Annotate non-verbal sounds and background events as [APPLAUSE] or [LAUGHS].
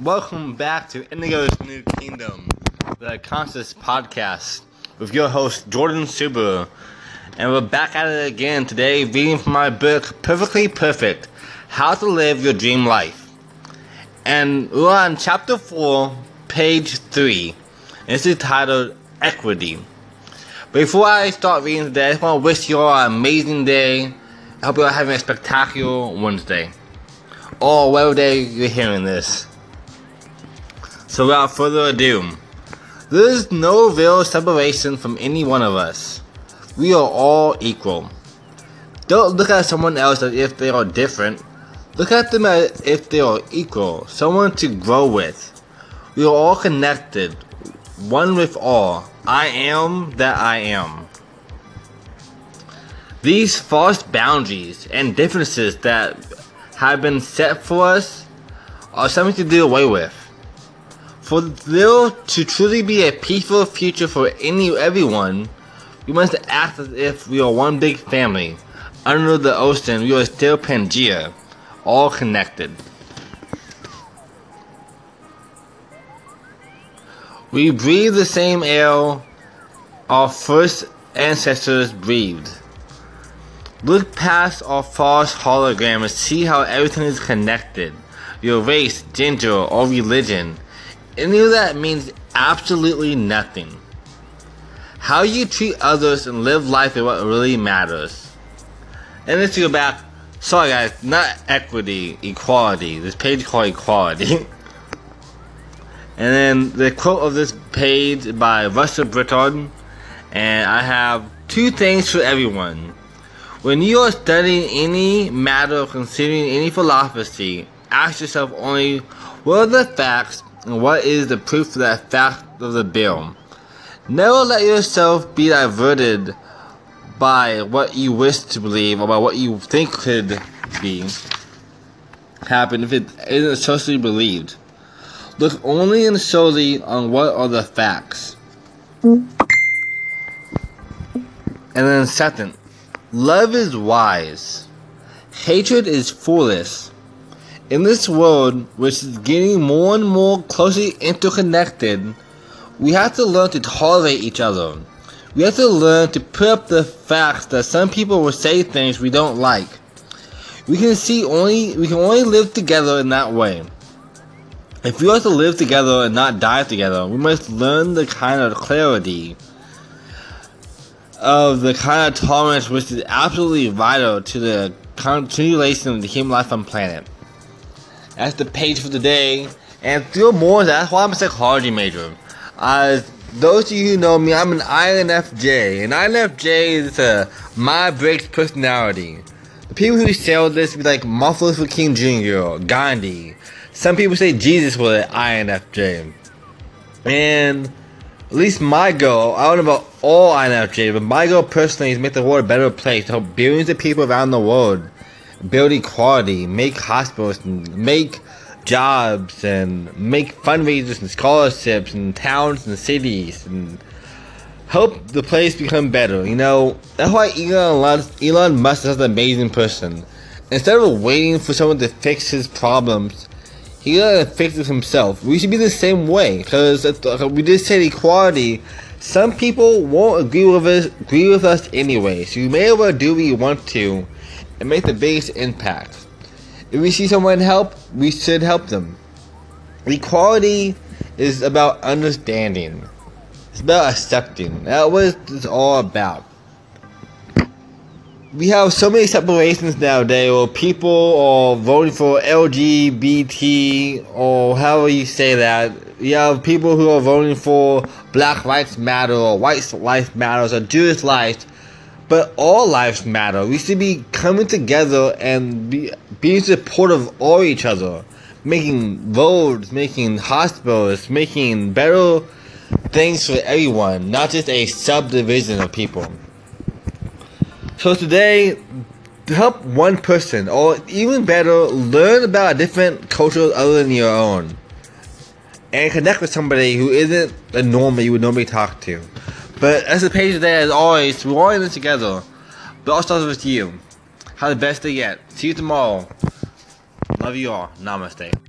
Welcome back to Indigo's New Kingdom, the Conscious Podcast, with your host Jordan Subaru. And we're back at it again today, reading from my book Perfectly Perfect How to Live Your Dream Life. And we're on chapter 4, page 3. And this is titled Equity. Before I start reading today, I just want to wish you all an amazing day. I hope you are having a spectacular Wednesday. Or whatever day you're hearing this. So without further ado, there is no real separation from any one of us. We are all equal. Don't look at someone else as if they are different. Look at them as if they are equal, someone to grow with. We are all connected, one with all. I am that I am. These false boundaries and differences that have been set for us are something to do away with. For there to truly be a peaceful future for any everyone, we must act as if we are one big family. Under the ocean, we are still Pangea, all connected. We breathe the same air our first ancestors breathed. Look past our false hologram and see how everything is connected. Your race, gender, or religion any of that means absolutely nothing. How you treat others and live life is what really matters. And let's go back. Sorry guys, not equity, equality. This page called equality. [LAUGHS] and then the quote of this page by Russell Britton. And I have two things for everyone. When you are studying any matter or considering any philosophy, ask yourself only what are the facts and what is the proof of that fact of the bill. Never let yourself be diverted by what you wish to believe or by what you think could be happen if it isn't socially believed. Look only and solely on what are the facts. And then second, love is wise. Hatred is foolish. In this world, which is getting more and more closely interconnected, we have to learn to tolerate each other. We have to learn to put up the fact that some people will say things we don't like. We can see only we can only live together in that way. If we are to live together and not die together, we must learn the kind of clarity of the kind of tolerance which is absolutely vital to the continuation of the human life on planet. That's the page for today. And still more, that's why I'm a psychology major. As those of you who know me, I'm an INFJ. And INFJ is a Myers-Briggs personality. The people who sell this be like Martin Luther King Jr., Gandhi. Some people say Jesus was an INFJ. And at least my goal, I don't know about all INFJ, but my goal personally is make the world a better place to help billions of people around the world build equality, make hospitals, and make jobs, and make fundraisers and scholarships and towns and cities, and help the place become better. You know, that's why Elon, Elon Musk is an amazing person. Instead of waiting for someone to fix his problems, he gotta fix it himself. We should be the same way, because uh, we just said equality. Some people won't agree with us, agree with us anyway. So you may as well do what you want to, and make the biggest impact. If we see someone help, we should help them. Equality is about understanding. It's about accepting. That's what it's all about. We have so many separations nowadays, or people are voting for LGBT, or however you say that. You have people who are voting for Black Lives Matter, or White Lives Matter, or Jewish lives but all lives matter. We should be coming together and be being supportive of all each other, making roads, making hospitals, making better things for everyone, not just a subdivision of people. So today, to help one person, or even better, learn about a different culture other than your own, and connect with somebody who isn't a normal you would normally talk to. But as a page today, as always, we're all in this together. But all starts with you. Have the best day yet. See you tomorrow. Love you all. Namaste.